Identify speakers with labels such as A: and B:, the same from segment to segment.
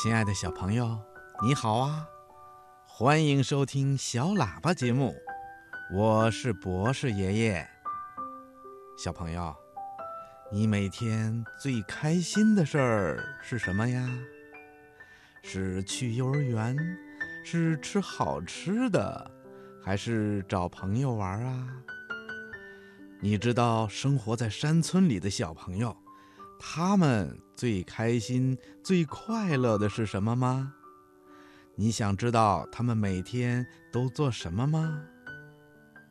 A: 亲爱的小朋友，你好啊！欢迎收听小喇叭节目，我是博士爷爷。小朋友，你每天最开心的事儿是什么呀？是去幼儿园，是吃好吃的，还是找朋友玩啊？你知道生活在山村里的小朋友，他们最开心、最快乐的是什么吗？你想知道他们每天都做什么吗？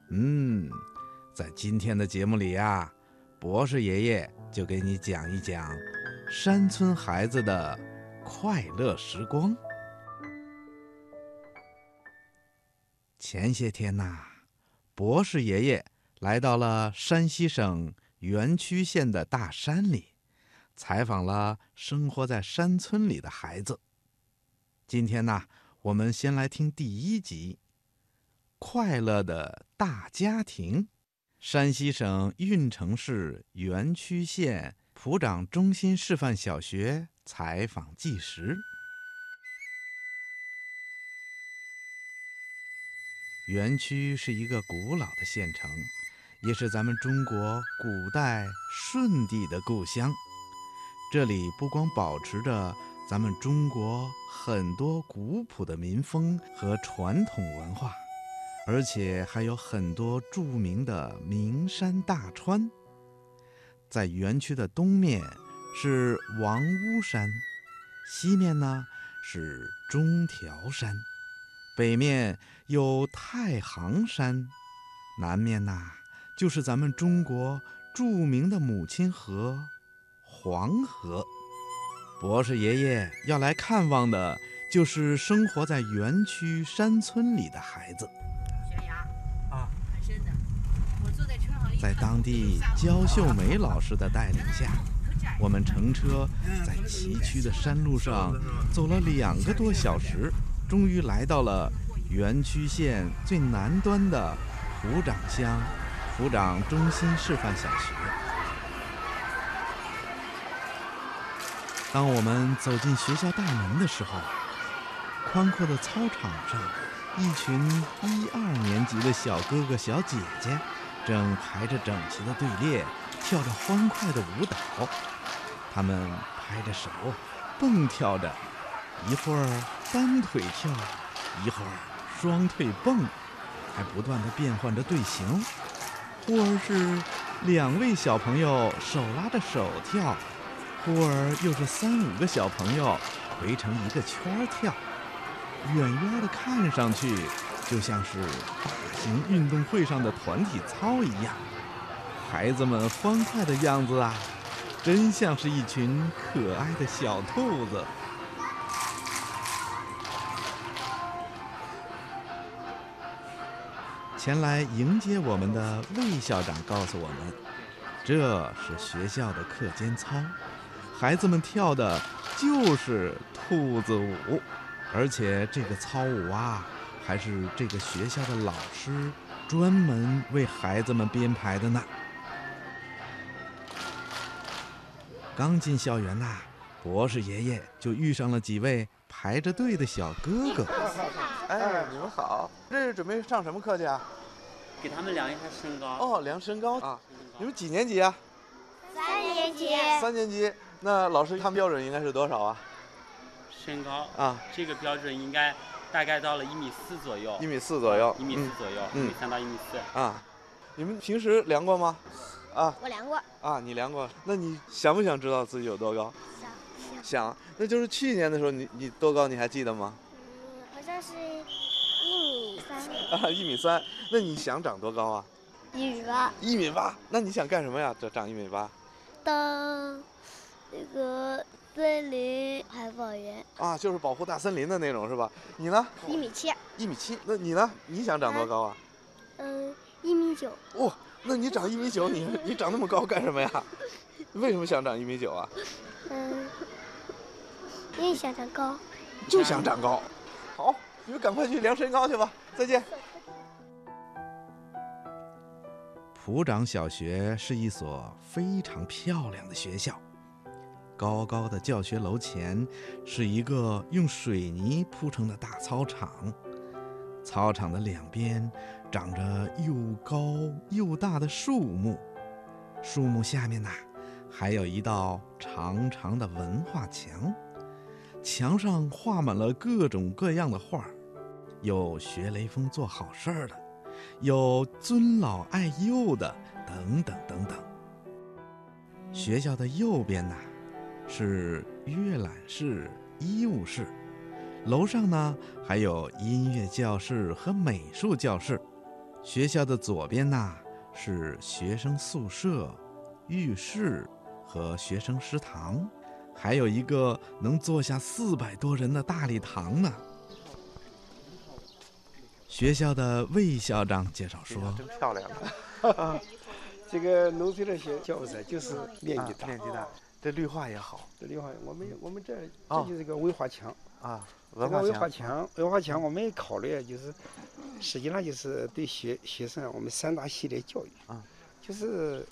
A: 嗯，在今天的节目里呀，博士爷爷就给你讲一讲山村孩子的快乐时光。前些天呐，博士爷爷。来到了山西省垣曲县的大山里，采访了生活在山村里的孩子。今天呢，我们先来听第一集《快乐的大家庭》。山西省运城市垣曲县普长中心示范小学采访纪实。垣曲是一个古老的县城。也是咱们中国古代舜帝的故乡。这里不光保持着咱们中国很多古朴的民风和传统文化，而且还有很多著名的名山大川。在园区的东面是王屋山，西面呢是中条山，北面有太行山，南面呐。就是咱们中国著名的母亲河——黄河。博士爷爷要来看望的，就是生活在园区山村里的孩子。悬崖啊，很深的。我坐在车上，在当地焦秀梅老师的带领下，我们乘车在崎岖的山路上走了两个多小时，终于来到了园区县最南端的浦长乡。府长中心示范小学。当我们走进学校大门的时候，宽阔的操场上，一群一二年级的小哥哥小姐姐正排着整齐的队列，跳着欢快的舞蹈。他们拍着手，蹦跳着，一会儿单腿跳，一会儿双腿蹦，还不断的变换着队形。忽而是两位小朋友手拉着手跳，忽而又是三五个小朋友围成一个圈跳，远远的看上去就像是大型运动会上的团体操一样。孩子们欢快的样子啊，真像是一群可爱的小兔子。前来迎接我们的魏校长告诉我们，这是学校的课间操，孩子们跳的就是兔子舞，而且这个操舞啊，还是这个学校的老师专门为孩子们编排的呢。刚进校园呐，博士爷爷就遇上了几位排着队的小哥哥。
B: 哎，你们好，这是准备上什么课去啊？
C: 给他们量一下身高。
B: 哦，量身高啊！你们几年级啊？
D: 三年级。
B: 三年级，那老师看标准应该是多少啊？
C: 身高啊，这个标准应该大概到了一米四左右。
B: 一米四左右。
C: 一米四左右，一米三到一米四。
B: 啊，你们平时量过吗？
D: 啊，我量过。
B: 啊，你量过？那你想不想知道自己有多高？
D: 想。
B: 想，那就是去年的时候，你你多高？你还记得吗？
D: 嗯，好像是。一米三
B: 啊，一米三，那你想长多高啊？
D: 一米八。
B: 一米八，那你想干什么呀？长长一米八？
D: 当那个森林海保员。
B: 啊，就是保护大森林的那种，是吧？你呢？
D: 一米七。
B: 一米七，那你呢？你想长多高啊？
D: 嗯，一米九。
B: 哇，那你长一米九，你你长那么高干什么呀？为什么想长一米九啊？
D: 嗯，因为想长高。
B: 就想长高。好。你们赶快去量身高去吧！再见。
A: 普长小学是一所非常漂亮的学校，高高的教学楼前是一个用水泥铺成的大操场，操场的两边长着又高又大的树木，树木下面呐，还有一道长长的文化墙，墙上画满了各种各样的画有学雷锋做好事的，有尊老爱幼的，等等等等。学校的右边呐。是阅览室、医务室，楼上呢还有音乐教室和美术教室。学校的左边呢是学生宿舍、浴室和学生食堂，还有一个能坐下四百多人的大礼堂呢。学校的魏校长介绍说：“
B: 真漂亮
E: 啊！这个农村的学教室就是面积大，
B: 面积大。”这绿化也好，
E: 这绿化，我们我们这这就是个文化墙
B: 啊，
E: 这个文化墙，文化墙，我们也考虑就是，实际上就是对学学生我们三大系列教育啊，就是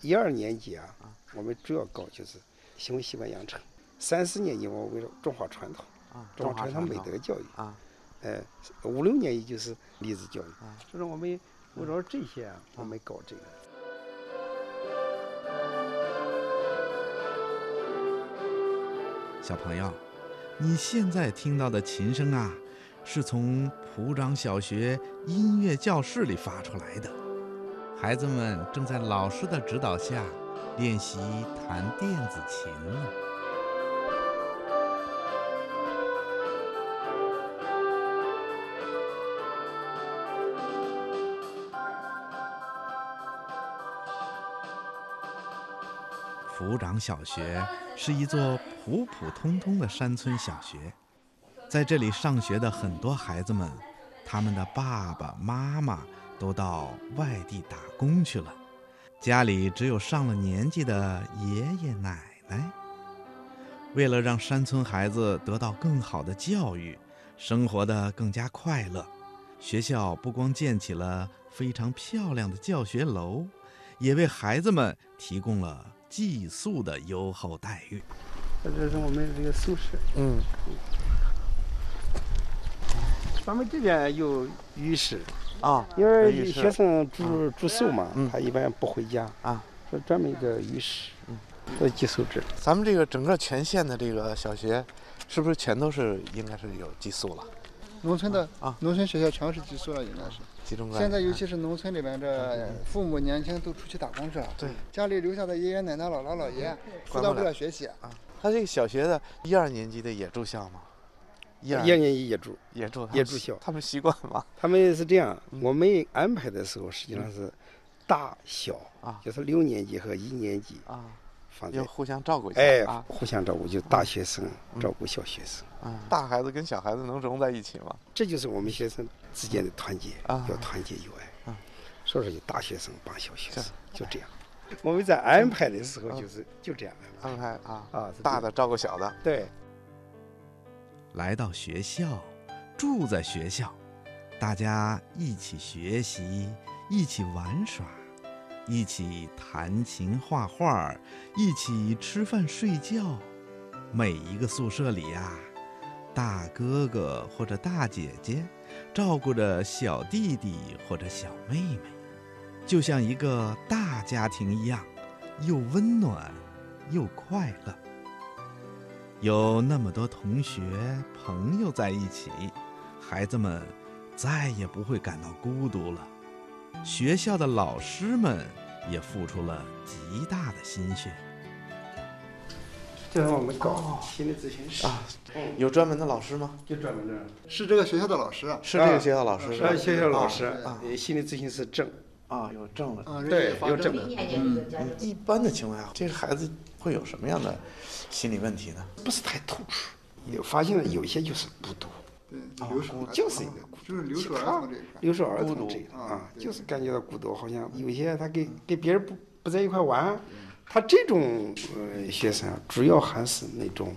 E: 一二年级啊，我们主要搞就是行为习惯养成，三四年级我为了中华传统啊，中华传统美德教育啊，呃，五六年级就是励志教育啊，所以说我们围绕这些啊，我们搞这个。
A: 小朋友，你现在听到的琴声啊，是从蒲掌小学音乐教室里发出来的。孩子们正在老师的指导下练习弹电子琴呢。浦长小学是一座普普通通的山村小学，在这里上学的很多孩子们，他们的爸爸妈妈都到外地打工去了，家里只有上了年纪的爷爷奶奶。为了让山村孩子得到更好的教育，生活的更加快乐，学校不光建起了非常漂亮的教学楼，也为孩子们提供了。寄宿的优厚待遇。
E: 这是我们这个宿舍。嗯。咱们这边有浴室啊，因为学生住住宿嘛，他一般不回家啊，是专门一个浴室，嗯，做寄宿制。
B: 咱们这个整个全县的这个小学，是不是全都是应该是有寄宿了？
F: 农村的啊，农村学校全是寄宿了，应该是。集中现在尤其是农村里边，这父母年轻都出去打工去了，
B: 对，
F: 家里留下的爷爷奶奶、姥姥姥爷辅导不了学习
B: 啊。他这个小学的一二年级的也住校吗？
E: 一二年级也住，
B: 也住，
E: 也住校。
B: 他们习惯吗？
E: 他们是这样，我们安排的时候实际上是大小啊，就是六年级和一年级啊。
B: 要互相照顾一下，
E: 哎，互相照顾，就大学生照顾小学生。
B: 啊，大孩子跟小孩子能融在一起吗？
E: 这就是我们学生之间的团结，要团结友爱。啊，所以说，就大学生帮小学生，就这样。我们在安排的时候就是就这样
B: 安排啊啊，大的照顾小的。
E: 对。
A: 来到学校，住在学校，大家一起学习，一起玩耍。一起弹琴画画，一起吃饭睡觉。每一个宿舍里呀，大哥哥或者大姐姐照顾着小弟弟或者小妹妹，就像一个大家庭一样，又温暖又快乐。有那么多同学朋友在一起，孩子们再也不会感到孤独了。学校的老师们也付出了极大的心血。
E: 这是我们搞心理咨询室啊，
B: 有专门的老师吗？
E: 就专门的，
F: 是这个学校的老师，
B: 是这个学校老师，
E: 是学校老师啊。心理咨询师证
B: 啊，有证了，
E: 对，有证了。嗯。
B: 一般的情况下，这个孩子会有什么样的心理问题呢？
E: 不是太突出，有发现了有些就是孤独。
F: 对，留守
E: 就是一个，
F: 就是留守儿童这
E: 留守儿童这啊，就是感觉到孤独，好像有些他跟跟别人不不在一块玩，他这种呃学生主要还是那种，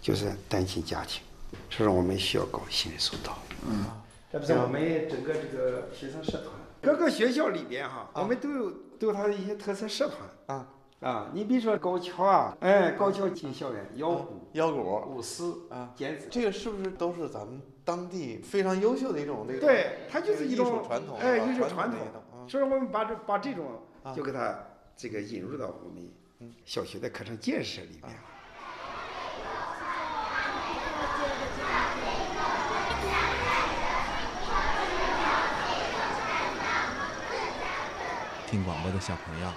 E: 就是单亲家庭，所以说我们需要搞心理疏导。嗯，这不是我们整个这个学生社团，各个学校里边哈，我们都有都有他的一些特色社团啊。啊，你比如说高跷啊，哎，高跷进校园，腰鼓、
B: 腰鼓、
E: 舞狮
B: 啊，
E: 剪纸，
B: 这个是不是都是咱们当地非常优秀的一种那个？
E: 对，它就是
B: 一
E: 种
B: 传统，
E: 哎，一
B: 种
E: 传
B: 统。
E: 所以，我们把这把这种就给它这个引入到我们小学的课程建设里面。
A: 听广播的小朋友，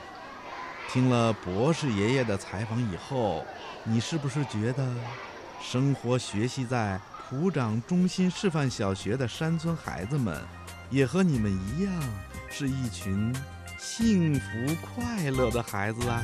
A: 听了博士爷爷的采访以后，你是不是觉得，生活学习在普长中心示范小学的山村孩子们，也和你们一样，是一群幸福快乐的孩子啊？